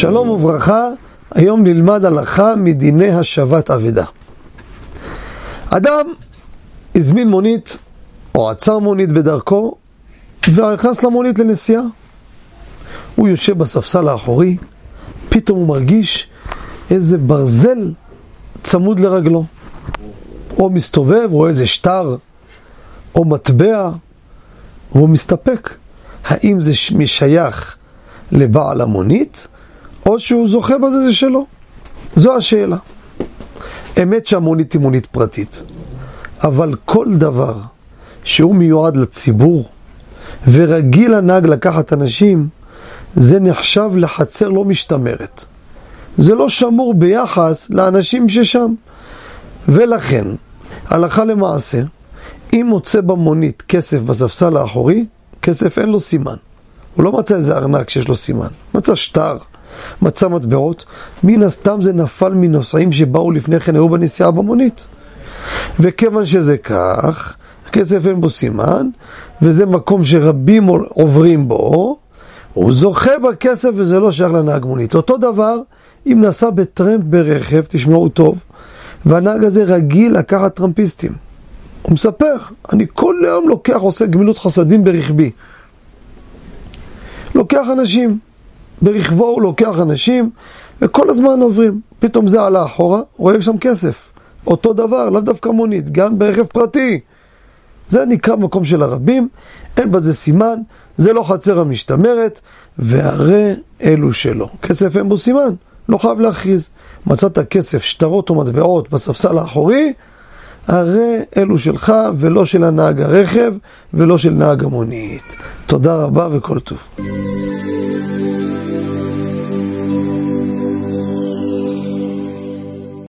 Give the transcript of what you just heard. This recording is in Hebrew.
שלום וברכה, היום נלמד הלכה מדיני השבת אבדה. אדם הזמין מונית או עצר מונית בדרכו ונכנס למונית לנסיעה. הוא יושב בספסל האחורי, פתאום הוא מרגיש איזה ברזל צמוד לרגלו. או מסתובב, רואה איזה שטר, או מטבע, והוא מסתפק. האם זה משייך לבעל המונית, או שהוא זוכה בזה זה שלו? זו השאלה. אמת שהמונית היא מונית פרטית, אבל כל דבר שהוא מיועד לציבור, ורגיל הנהג לקחת אנשים, זה נחשב לחצר לא משתמרת. זה לא שמור ביחס לאנשים ששם. ולכן, הלכה למעשה, אם מוצא במונית כסף בספסל האחורי, כסף אין לו סימן. הוא לא מצא איזה ארנק שיש לו סימן, מצא שטר, מצא מטבעות, מן הסתם זה נפל מנוסעים שבאו לפני כן, היו בנסיעה במונית. וכיוון שזה כך, הכסף אין בו סימן, וזה מקום שרבים עוברים בו, הוא זוכה בכסף וזה לא שייך לנהג מונית. אותו דבר, אם נסע בטרמפ ברכב, תשמעו טוב, והנהג הזה רגיל לקחת טרמפיסטים. הוא מספר, אני כל יום לוקח, עושה גמילות חסדים ברכבי. לוקח אנשים, ברכבו הוא לוקח אנשים, וכל הזמן עוברים. פתאום זה עלה אחורה, רואה שם כסף. אותו דבר, לאו דווקא מונית, גם ברכב פרטי. זה נקרא מקום של הרבים, אין בזה סימן, זה לא חצר המשתמרת, והרי אלו שלו. כסף אין בו סימן, לא חייב להכריז. מצאת כסף, שטרות או מטבעות בספסל האחורי, הרי אלו שלך ולא של הנהג הרכב ולא של נהג המונית. תודה רבה וכל טוב.